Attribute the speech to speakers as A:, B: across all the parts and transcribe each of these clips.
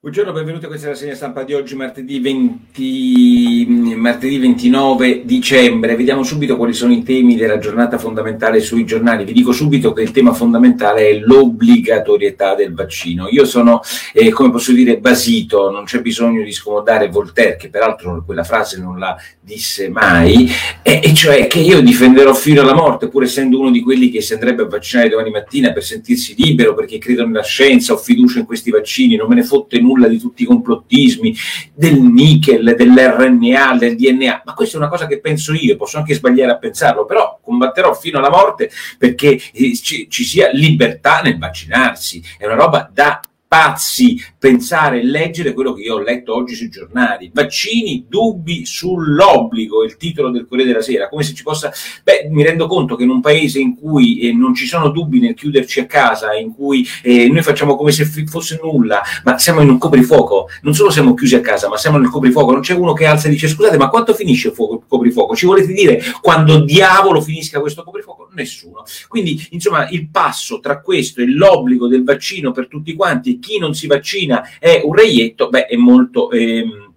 A: Buongiorno, benvenuti a questa rassegna stampa di oggi, martedì, 20, martedì 29 dicembre. Vediamo subito quali sono i temi della giornata fondamentale sui giornali. Vi dico subito che il tema fondamentale è l'obbligatorietà del vaccino. Io sono, eh, come posso dire, basito, non c'è bisogno di scomodare Voltaire, che peraltro quella frase non la disse mai, e, e cioè che io difenderò fino alla morte, pur essendo uno di quelli che si andrebbe a vaccinare domani mattina per sentirsi libero, perché credo nella scienza, ho fiducia in questi vaccini, non me ne fotte nulla di tutti i complottismi, del nickel, dell'RNA, del DNA, ma questa è una cosa che penso io, posso anche sbagliare a pensarlo, però combatterò fino alla morte perché eh, ci, ci sia libertà nel vaccinarsi, è una roba da pazzi pensare e leggere quello che io ho letto oggi sui giornali. Vaccini, dubbi sull'obbligo, il titolo del Corriere della Sera, come se ci possa... Beh, mi rendo conto che in un paese in cui eh, non ci sono dubbi nel chiuderci a casa, in cui eh, noi facciamo come se f- fosse nulla, ma siamo in un coprifuoco, non solo siamo chiusi a casa, ma siamo nel coprifuoco, non c'è uno che alza e dice scusate, ma quanto finisce il fuoco, coprifuoco? Ci volete dire quando diavolo finisca questo coprifuoco? Nessuno. Quindi, insomma, il passo tra questo e l'obbligo del vaccino per tutti quanti chi non si vaccina è un reietto, beh, è molto... Ehm,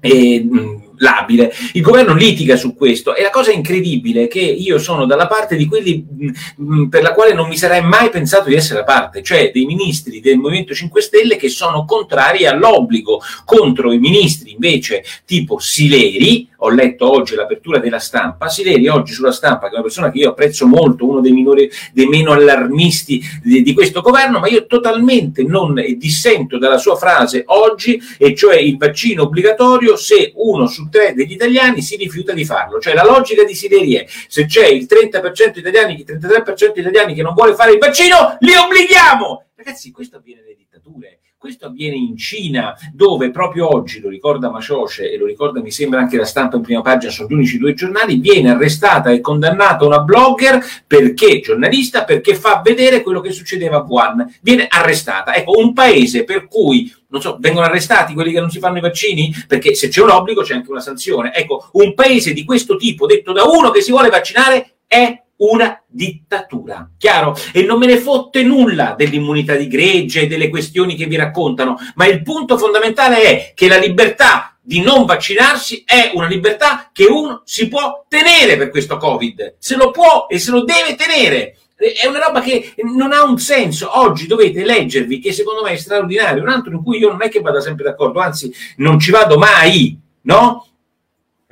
A: ehm, labile. Il governo litiga su questo e la cosa incredibile è che io sono dalla parte di quelli mh, mm, mm, per la quale non mi sarei mai pensato di essere la parte, cioè dei ministri del Movimento 5 Stelle che sono contrari all'obbligo contro i ministri invece tipo Sileri, ho letto oggi l'apertura della stampa, Sileri oggi sulla stampa che è una persona che io apprezzo molto, uno dei, minori, dei meno allarmisti di, di questo governo, ma io totalmente non dissento dalla sua frase oggi, e cioè il vaccino obbligatorio se uno su tre degli italiani si rifiuta di farlo. Cioè la logica di Sileri è se c'è il 30% italiani, il 33% italiani che non vuole fare il vaccino, li obblighiamo! Ragazzi, questo avviene nelle dittature. Questo avviene in Cina, dove proprio oggi, lo ricorda Maciosce e lo ricorda mi sembra anche la stampa in prima pagina, sono gli unici due giornali, viene arrestata e condannata una blogger perché, giornalista, perché fa vedere quello che succedeva a Wuhan. Viene arrestata. Ecco, un paese per cui non so, vengono arrestati quelli che non si fanno i vaccini? Perché se c'è un obbligo c'è anche una sanzione. Ecco, un paese di questo tipo, detto da uno che si vuole vaccinare, è una dittatura, chiaro? E non me ne fotte nulla dell'immunità di gregge e delle questioni che vi raccontano, ma il punto fondamentale è che la libertà di non vaccinarsi è una libertà che uno si può tenere per questo Covid, se lo può e se lo deve tenere. È una roba che non ha un senso. Oggi dovete leggervi, che secondo me è straordinario, un altro in cui io non è che vada sempre d'accordo, anzi non ci vado mai, no?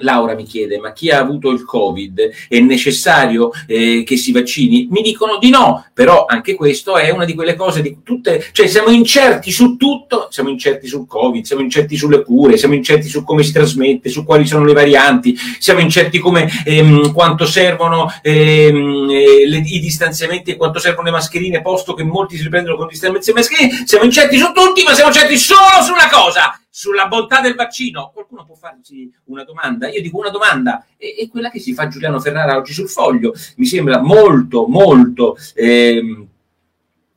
A: Laura mi chiede, ma chi ha avuto il Covid è necessario eh, che si vaccini? Mi dicono di no, però anche questo è una di quelle cose di tutte, cioè siamo incerti su tutto, siamo incerti sul Covid, siamo incerti sulle cure, siamo incerti su come si trasmette, su quali sono le varianti, siamo incerti come, ehm, quanto servono ehm, eh, le, i distanziamenti e quanto servono le mascherine, posto che molti si riprendono con distanziamenti e mascherine, siamo incerti su tutti, ma siamo certi solo su una cosa, sulla bontà del vaccino. Qualcuno può farci una domanda? Io dico una domanda, è, è quella che si fa Giuliano Ferrara oggi sul foglio. Mi sembra molto, molto. Ehm,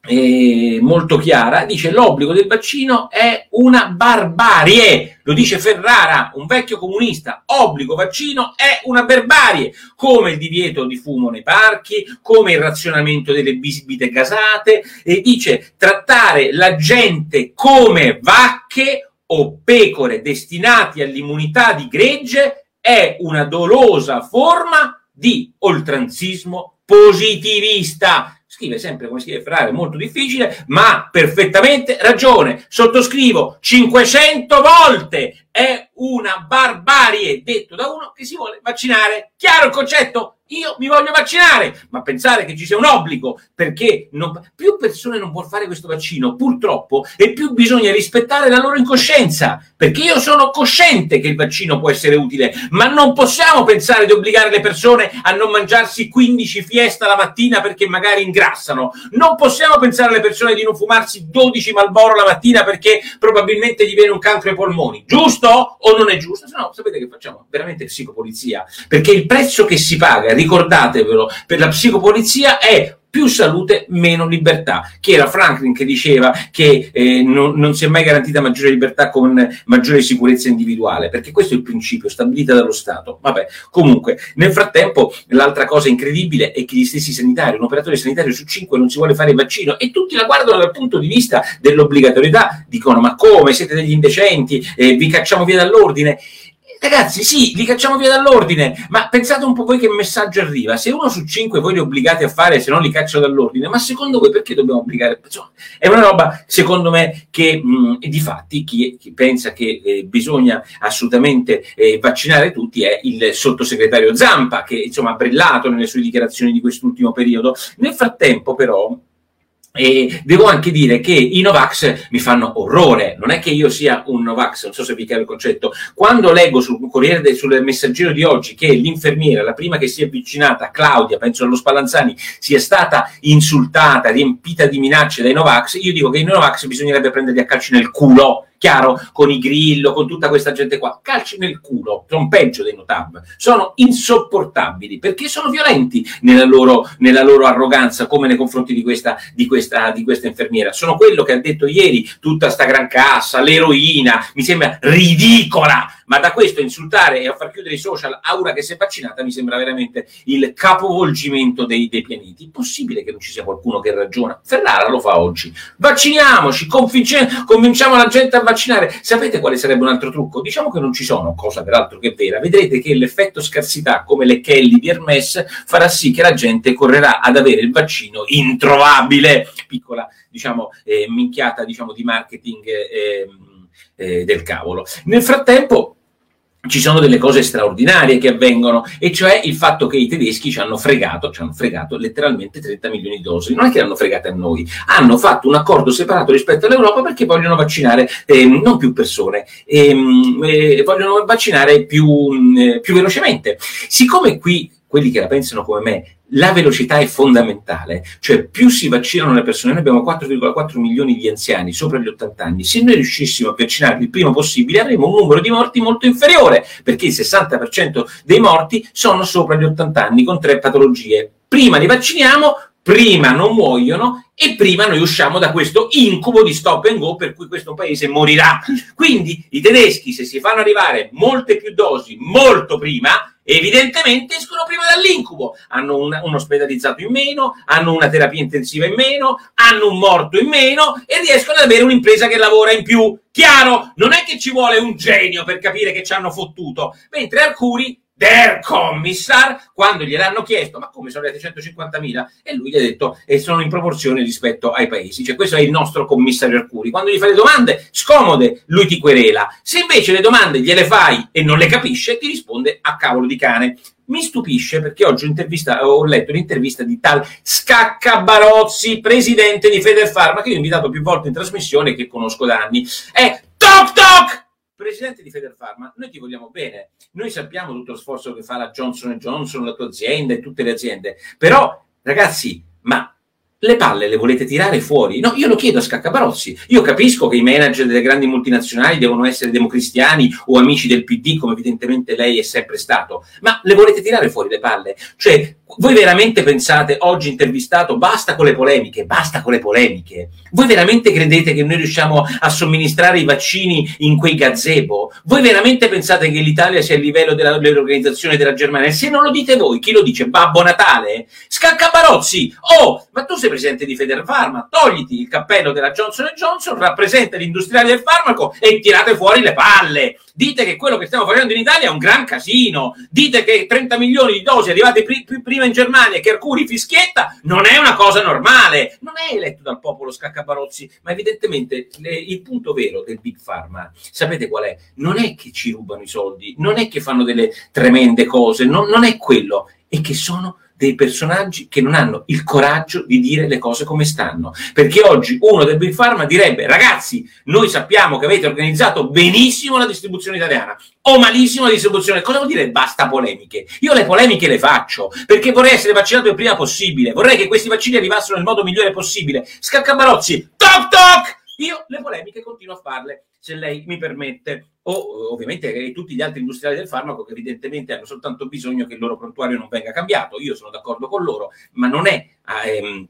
A: eh, molto chiara, dice l'obbligo del vaccino è una barbarie, lo dice Ferrara, un vecchio comunista, obbligo vaccino è una barbarie, come il divieto di fumo nei parchi, come il razionamento delle bisbite gasate, e dice trattare la gente come vacche o pecore destinati all'immunità di gregge è una dolosa forma di oltranzismo positivista. Scrive sempre come scrive Ferrari, molto difficile, ma perfettamente ragione. Sottoscrivo 500 volte. È una barbarie detto da uno che si vuole vaccinare. Chiaro il concetto? io mi voglio vaccinare, ma pensare che ci sia un obbligo perché non, più persone non vuol fare questo vaccino, purtroppo, e più bisogna rispettare la loro incoscienza, perché io sono cosciente che il vaccino può essere utile, ma non possiamo pensare di obbligare le persone a non mangiarsi 15 fiesta la mattina perché magari ingrassano, non possiamo pensare alle persone di non fumarsi 12 Malboro la mattina perché probabilmente gli viene un cancro ai polmoni, giusto o non è giusto? Se no, sapete che facciamo? Veramente psicopolizia, perché il prezzo che si paga ricordatevelo, per la psicopolizia è più salute, meno libertà. Che era Franklin che diceva che eh, non, non, si è mai garantita maggiore libertà con maggiore sicurezza individuale, perché questo è il principio stabilito dallo Stato. Vabbè, comunque, nel frattempo, l'altra cosa incredibile è che gli stessi sanitari, un operatore sanitario su cinque non si vuole fare il vaccino e tutti la guardano dal punto di vista dell'obbligatorietà, dicono ma come siete degli indecenti, eh, vi cacciamo via dall'ordine. Ragazzi, sì, li cacciamo via dall'ordine, ma pensate un po' voi che messaggio arriva. Se uno su cinque voi li obbligate a fare, se non li caccio dall'ordine, ma secondo voi perché dobbiamo obbligare? Insomma, è una roba, secondo me, che mh, di fatti chi, chi pensa che eh, bisogna assolutamente eh, vaccinare tutti è il sottosegretario Zampa, che insomma ha brillato nelle sue dichiarazioni di quest'ultimo periodo. Nel frattempo, però, e devo anche dire che i Novax mi fanno orrore, non è che io sia un Novax, non so se vi chiaro il concetto. Quando leggo sul Corriere del, sul messaggero di oggi che l'infermiera, la prima che si è avvicinata, Claudia, penso allo Spallanzani, sia stata insultata, riempita di minacce dai Novax, io dico che i Novax bisognerebbe prenderli a calci nel culo chiaro, con i grillo, con tutta questa gente qua, calci nel culo, sono peggio dei Notab, sono insopportabili perché sono violenti nella loro, nella loro arroganza come nei confronti di questa, di, questa, di questa infermiera. Sono quello che ha detto ieri, tutta sta gran cassa, l'eroina, mi sembra ridicola, ma da questo insultare e far chiudere i social Aura che si è vaccinata mi sembra veramente il capovolgimento dei, dei pianeti. Possibile che non ci sia qualcuno che ragiona? Ferrara lo fa oggi. Vacciniamoci, convinciamo la gente a vaccinare. Sapete quale sarebbe un altro trucco? Diciamo che non ci sono, cosa peraltro che è vera. Vedrete che l'effetto scarsità, come le Kelly di Hermes, farà sì che la gente correrà ad avere il vaccino introvabile. Piccola, diciamo, eh, minchiata diciamo, di marketing eh, eh, del cavolo. Nel frattempo, ci sono delle cose straordinarie che avvengono, e cioè il fatto che i tedeschi ci hanno fregato, ci hanno fregato letteralmente 30 milioni di dosi. Non è che l'hanno fregate a noi, hanno fatto un accordo separato rispetto all'Europa perché vogliono vaccinare eh, non più persone, ehm, eh, vogliono vaccinare più, eh, più velocemente. Siccome qui quelli che la pensano come me, la velocità è fondamentale, cioè più si vaccinano le persone, noi abbiamo 4,4 milioni di anziani sopra gli 80 anni, se noi riuscissimo a vaccinarli il prima possibile avremo un numero di morti molto inferiore, perché il 60% dei morti sono sopra gli 80 anni con tre patologie. Prima li vacciniamo, prima non muoiono e prima noi usciamo da questo incubo di stop and go per cui questo paese morirà. Quindi i tedeschi, se si fanno arrivare molte più dosi molto prima, evidentemente escono prima dall'incubo. Hanno un, un, ospedalizzato in meno, hanno una terapia intensiva in meno, hanno un morto in meno e riescono ad avere un'impresa che lavora in più. Chiaro, non è che ci vuole un genio per capire che ci hanno fottuto, mentre alcuni der Commissar, quando gliel'hanno chiesto, ma come sono arrivati 150.000? E lui gli ha detto, e sono in proporzione rispetto ai paesi. Cioè, questo è il nostro commissario Arcuri. Quando gli fai le domande scomode, lui ti querela. Se invece le domande gliele fai e non le capisce, ti risponde a cavolo di cane. Mi stupisce perché oggi ho letto un'intervista di tal Scacca Barozzi, presidente di Federfarma, che io ho invitato più volte in trasmissione che conosco da anni. È Toc Toc! Presidente di Federfarma, noi ti vogliamo bene, noi sappiamo tutto lo sforzo che fa la Johnson Johnson, la tua azienda e tutte le aziende, però ragazzi, ma le palle le volete tirare fuori? No, io lo chiedo a Scaccabarozzi. Io capisco che i manager delle grandi multinazionali devono essere democristiani o amici del PD, come evidentemente lei è sempre stato, ma le volete tirare fuori le palle? Cioè, voi veramente pensate, oggi intervistato, basta con le polemiche, basta con le polemiche. Voi veramente credete che noi riusciamo a somministrare i vaccini in quei gazebo? Voi veramente pensate che l'Italia sia a livello della, dell'organizzazione della Germania? Se non lo dite voi, chi lo dice? Babbo Natale? Scaccabarozzi! Oh, ma tu sei presidente di Federfarma, togliti il cappello della Johnson Johnson, rappresenta gli industriali del farmaco e tirate fuori le palle. Dite che quello che stiamo facendo in Italia è un gran casino. Dite che 30 milioni di dosi arrivate pri- pri- prima in Germania che Arcuri fischietta non è una cosa normale. Non è eletto dal popolo Scaccabarozzi, ma evidentemente le, il punto vero del Big Pharma, sapete qual è? Non è che ci rubano i soldi, non è che fanno delle tremende cose, non, non è quello, è che sono dei personaggi che non hanno il coraggio di dire le cose come stanno. Perché oggi uno del Big Pharma direbbe: ragazzi, noi sappiamo che avete organizzato benissimo la distribuzione italiana o malissimo la distribuzione. Cosa vuol dire basta polemiche? Io le polemiche le faccio perché vorrei essere vaccinato il prima possibile, vorrei che questi vaccini arrivassero nel modo migliore possibile. Scaccabarozzi, toc toc! Io le polemiche continuo a farle, se lei mi permette. O ovviamente tutti gli altri industriali del farmaco che evidentemente hanno soltanto bisogno che il loro prontuario non venga cambiato. Io sono d'accordo con loro, ma non è... Ehm,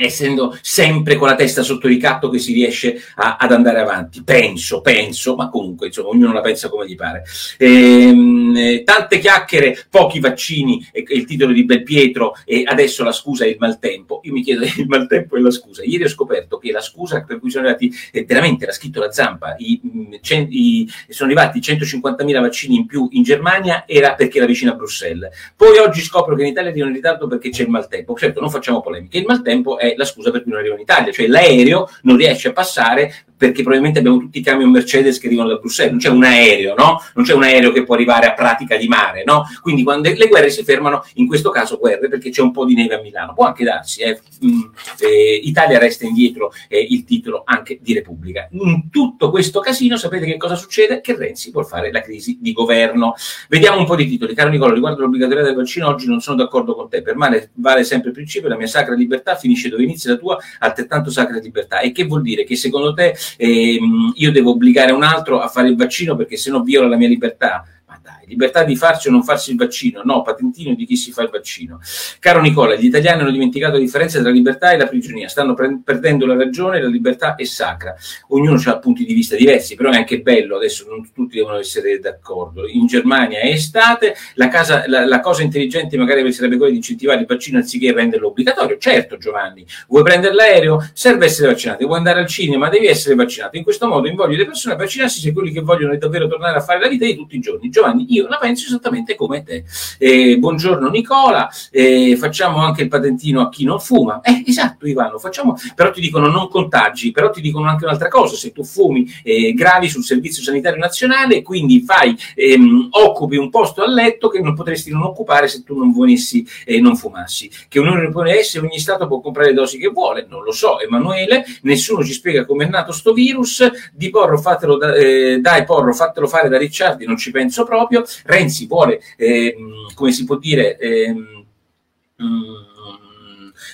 A: essendo sempre con la testa sotto ricatto che si riesce a, ad andare avanti. Penso, penso, ma comunque insomma, ognuno la pensa come gli pare. Ehm, eh, tante chiacchiere, pochi vaccini, è il titolo di Belpietro e adesso la scusa è il maltempo. Io mi chiedo il maltempo e la scusa. Ieri ho scoperto che la scusa per cui sono arrivati, eh, veramente l'ha scritto la zampa, i, mm, i, sono arrivati 150.000 vaccini in più in Germania, era perché era vicino a Bruxelles. Poi oggi scopro che in Italia arrivano in ritardo perché c'è il maltempo. Certo, non facciamo polemiche. Il maltempo è la scusa per cui non arriva in Italia, cioè l'aereo non riesce a passare perché probabilmente abbiamo tutti i camion Mercedes che arrivano da Bruxelles, non c'è un aereo, no? Non c'è un aereo che può arrivare a pratica di mare, no? Quindi quando le guerre si fermano, in questo caso guerre perché c'è un po' di neve a Milano, può anche darsi, eh? mm, eh, Italia resta indietro eh, il titolo anche di Repubblica. In tutto questo casino sapete che cosa succede? Che Renzi vuole fare la crisi di governo. Vediamo un po' di titoli. Caro Nicola, riguardo l'obbligatorietà del vaccino, oggi non sono d'accordo con te, per me vale sempre il principio, la mia sacra libertà finisce dove inizia la tua, altrettanto sacra libertà. E che vuol dire? Che secondo te ehm, io devo obbligare un altro a fare il vaccino perché se no viola la mia libertà dai, libertà di farsi o non farsi il vaccino, no, patentino di chi si fa il vaccino. Caro Nicola, gli italiani hanno dimenticato la differenza tra libertà e la prigionia, stanno pre- perdendo la ragione, la libertà è sacra. Ognuno ha punti di vista diversi, però è anche bello, adesso non tutti devono essere d'accordo. In Germania è estate, la, casa, la, la cosa intelligente magari sarebbe quella di incentivare il vaccino anziché renderlo obbligatorio. Certo Giovanni, vuoi prendere l'aereo? Serve essere vaccinato, vuoi andare al cinema? Devi essere vaccinato. In questo modo invoglio le persone a vaccinarsi se quelli che vogliono davvero tornare a fare la vita di tutti i giorni. Giovanni, Giovanni, io la penso esattamente come te. Eh, buongiorno Nicola, eh, facciamo anche il patentino a chi non fuma. Eh, esatto Ivano, facciamo, però ti dicono non contagi, però ti dicono anche un'altra cosa, se tu fumi gravi sul Servizio Sanitario Nazionale, quindi fai, ehm, occupi un posto a letto che non potresti non occupare se tu non venissi e non fumassi. Che Unione Europea essere ogni Stato può comprare le dosi che vuole, non lo so Emanuele, nessuno ci spiega come è nato sto virus, di Porro fatelo da, eh, dai Porro fatelo fare da Ricciardi, non ci penso proprio proprio. Renzi vuole, eh, come si può dire, eh,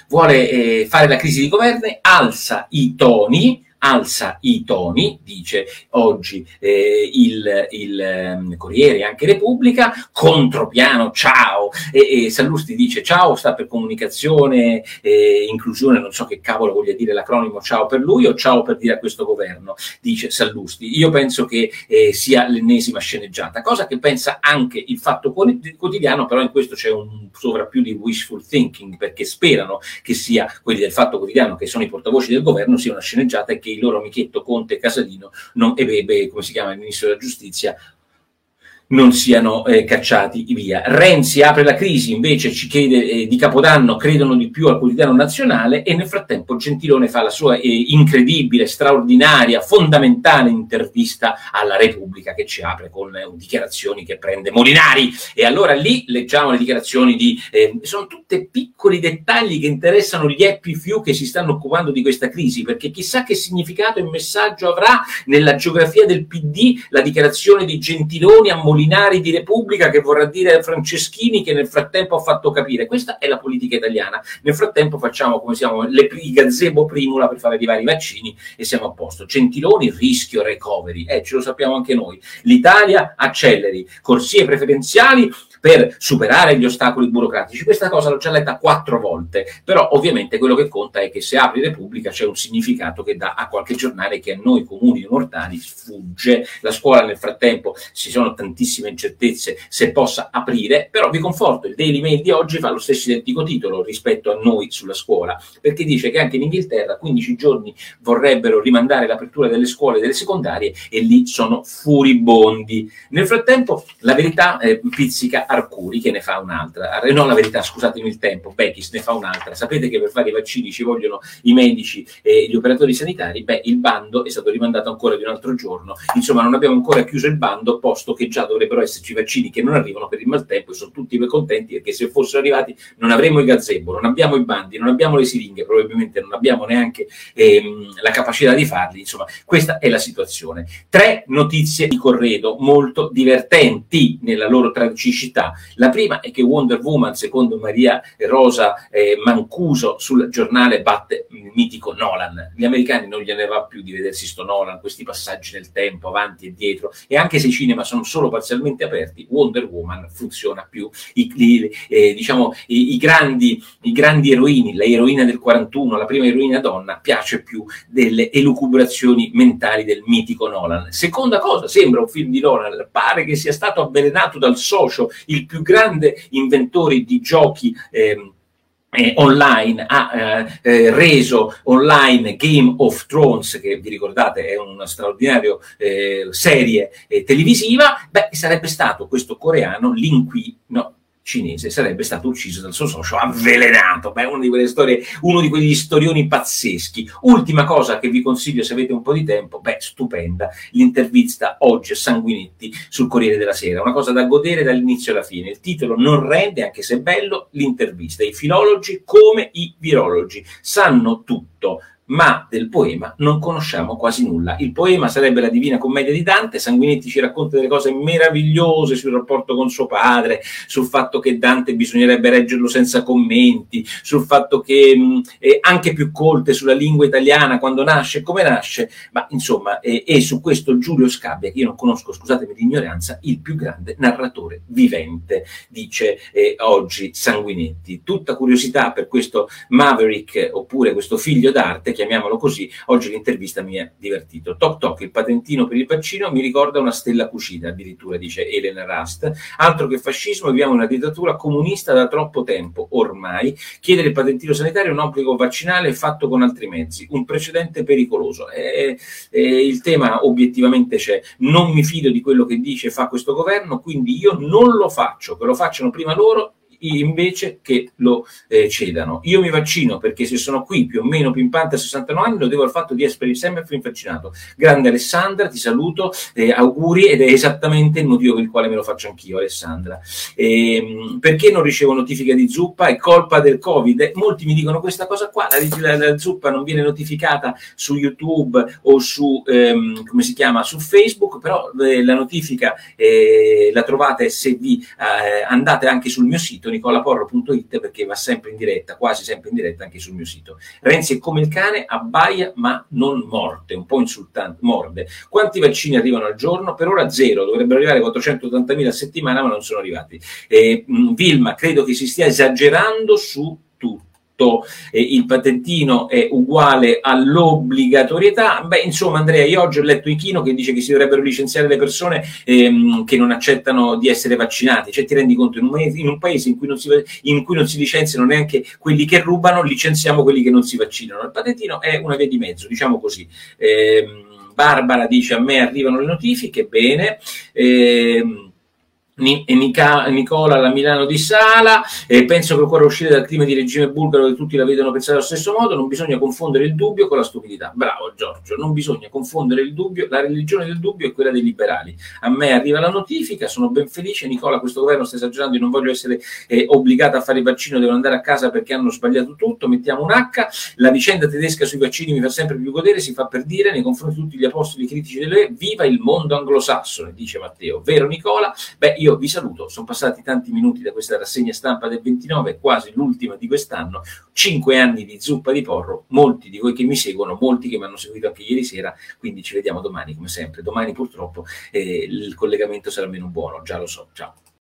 A: vuole eh, fare la crisi di governo, alza i toni alza i toni, dice oggi eh, il, il um, Corriere anche Repubblica, contropiano, ciao, e, e, Sallusti dice ciao, sta per comunicazione, eh, inclusione, non so che cavolo voglia dire l'acronimo ciao per lui o ciao per dire a questo governo, dice Sallusti. Io penso che eh, sia l'ennesima sceneggiata, cosa che pensa anche il fatto quotidiano, però in questo c'è un sovrappiù di wishful thinking, perché sperano che sia quelli del fatto quotidiano, che sono i portavoci del governo, sia una sceneggiata e che il loro amichetto Conte Casalino non, e beh, come si chiama il ministro della giustizia non siano eh, cacciati via. Renzi apre la crisi, invece ci chiede eh, di Capodanno, credono di più al quotidiano nazionale e nel frattempo Gentilone fa la sua eh, incredibile, straordinaria, fondamentale intervista alla Repubblica che ci apre con eh, dichiarazioni che prende Molinari e allora lì leggiamo le dichiarazioni di... Eh, sono tutte piccoli dettagli che interessano gli happy few che si stanno occupando di questa crisi perché chissà che significato e messaggio avrà nella geografia del PD la dichiarazione di Gentiloni a Molinari Molinari di Repubblica che vorrà dire Franceschini che nel frattempo ha fatto capire. Questa è la politica italiana. Nel frattempo facciamo come siamo le i gazebo primula per fare arrivare i vaccini e siamo a posto. Centiloni, rischio recovery. Eh, ce lo sappiamo anche noi. L'Italia acceleri, corsie preferenziali per superare gli ostacoli burocratici. Questa cosa l'ho già letta quattro volte, però ovviamente quello che conta è che se apri Repubblica c'è un significato che dà a qualche giornale che a noi comuni mortali sfugge. La scuola nel frattempo ci sono tantissime incertezze se possa aprire, però vi conforto, il Daily Mail di oggi fa lo stesso identico titolo rispetto a noi sulla scuola, perché dice che anche in Inghilterra 15 giorni vorrebbero rimandare l'apertura delle scuole e delle secondarie e lì sono furibondi. Nel frattempo la verità eh, pizzica Arcuri che ne fa un'altra, no la verità, scusatemi il tempo, Bechis ne fa un'altra, sapete che per fare i vaccini ci vogliono i medici e gli operatori sanitari, beh il bando è stato rimandato ancora di un altro giorno, insomma non abbiamo ancora chiuso il bando, posto che già dovrebbero esserci vaccini che non arrivano per il maltempo e sono tutti contenti perché se fossero arrivati non avremmo i gazebo, non abbiamo i bandi, non abbiamo le siringhe, probabilmente non abbiamo neanche ehm, la capacità di farli, insomma questa è la situazione. Tre notizie di corredo molto divertenti nella loro tragicità curiosità. La prima è che Wonder Woman, secondo Maria Rosa eh, Mancuso sul giornale, batte il mitico Nolan. Gli americani non gliene va più di vedersi sto Nolan, questi passaggi nel tempo, avanti e dietro, e anche se i cinema sono solo parzialmente aperti, Wonder Woman funziona più. I, i, eh, diciamo, i, i, grandi, I grandi eroini, la eroina del 41, la prima eroina donna, piace più delle elucubrazioni mentali del mitico Nolan. Seconda cosa, sembra un film di Nolan, pare che sia stato avvelenato dal socio, il più grande inventore di giochi. Eh, eh, online ha eh, eh, reso online Game of Thrones, che vi ricordate è una straordinaria eh, serie eh, televisiva, beh, sarebbe stato questo coreano no, cinese sarebbe stato ucciso dal suo socio avvelenato. Beh, una di quelle storie, uno di quegli storioni pazzeschi. Ultima cosa che vi consiglio se avete un po' di tempo, beh, stupenda, l'intervista oggi a Sanguinetti sul Corriere della Sera, una cosa da godere dall'inizio alla fine. Il titolo non rende, anche se bello, l'intervista. I filologi come i virologi sanno tutto ma del poema non conosciamo quasi nulla. Il poema sarebbe la Divina Commedia di Dante, Sanguinetti ci racconta delle cose meravigliose sul rapporto con suo padre, sul fatto che Dante bisognerebbe reggerlo senza commenti, sul fatto che mh, è anche più colte sulla lingua italiana quando nasce e come nasce, ma insomma, e, e su questo Giulio Scabbia, che io non conosco, scusatemi l'ignoranza, il più grande narratore vivente, dice eh, oggi Sanguinetti. Tutta curiosità per questo Maverick, oppure questo figlio d'arte, chiamiamolo così, oggi l'intervista mi è divertito. Toc toc, il patentino per il vaccino mi ricorda una stella cucita, addirittura dice Elena Rust. Altro che fascismo, viviamo una dittatura comunista da troppo tempo, ormai. Chiedere il patentino sanitario è un obbligo vaccinale fatto con altri mezzi, un precedente pericoloso. E, e il tema obiettivamente c'è. Non mi fido di quello che dice e fa questo governo, quindi io non lo faccio, che lo facciano prima loro invece che lo eh, cedano. Io mi vaccino perché se sono qui più o meno pimpante a 69 anni lo devo al fatto di essere sempre vaccinato. Grande Alessandra, ti saluto, eh, auguri ed è esattamente il motivo per il quale me lo faccio anch'io Alessandra. Eh, perché non ricevo notifica di zuppa? È colpa del Covid? molti mi dicono questa cosa qua, la, la, la, zuppa non viene notificata su YouTube o su, ehm, come si chiama, su Facebook, però eh, la notifica eh, la trovate se vi eh, andate anche sul mio sito nicolaporro.it perché va sempre in diretta, quasi sempre in diretta anche sul mio sito. Renzi è come il cane, abbaia ma non morte, un po' insultante, morde. Quanti vaccini arrivano al giorno? Per ora zero, dovrebbero arrivare 480.000 a settimana ma non sono arrivati. Eh, Vilma, credo che si stia esagerando su tutto eh, il patentino è uguale all'obbligatorietà. Beh, insomma, Andrea, io oggi ho letto Ichino che dice che si dovrebbero licenziare le persone ehm, che non accettano di essere vaccinati. Cioè, ti rendi conto, in un, in un paese in cui, non si, si licenziano neanche quelli che rubano, licenziamo quelli che non si vaccinano. Il patentino è una via di mezzo, diciamo così. Eh, Barbara dice a me arrivano le notifiche, bene. Eh, Nicola la Milano di Sala, e penso che occorra uscire dal clima di regime bulgaro che tutti la vedono pensare allo stesso modo, non bisogna confondere il dubbio con la stupidità. Bravo Giorgio, non bisogna confondere il dubbio, la religione del dubbio è quella dei liberali. A me arriva la notifica, sono ben felice, Nicola questo governo sta esagerando, io non voglio essere eh, obbligata a fare il vaccino, devo andare a casa perché hanno sbagliato tutto, mettiamo un H, la vicenda tedesca sui vaccini mi fa sempre più godere, si fa per dire nei confronti di tutti gli apostoli critici delle viva il mondo anglosassone, dice Matteo. Vero Nicola? Beh, io vi saluto, sono passati tanti minuti da questa rassegna stampa del 29, quasi l'ultima di quest'anno, cinque anni di zuppa di porro, molti di voi che mi seguono, molti che mi hanno seguito anche ieri sera, quindi ci vediamo domani come sempre. Domani purtroppo eh, il collegamento sarà meno buono, già lo so. Ciao.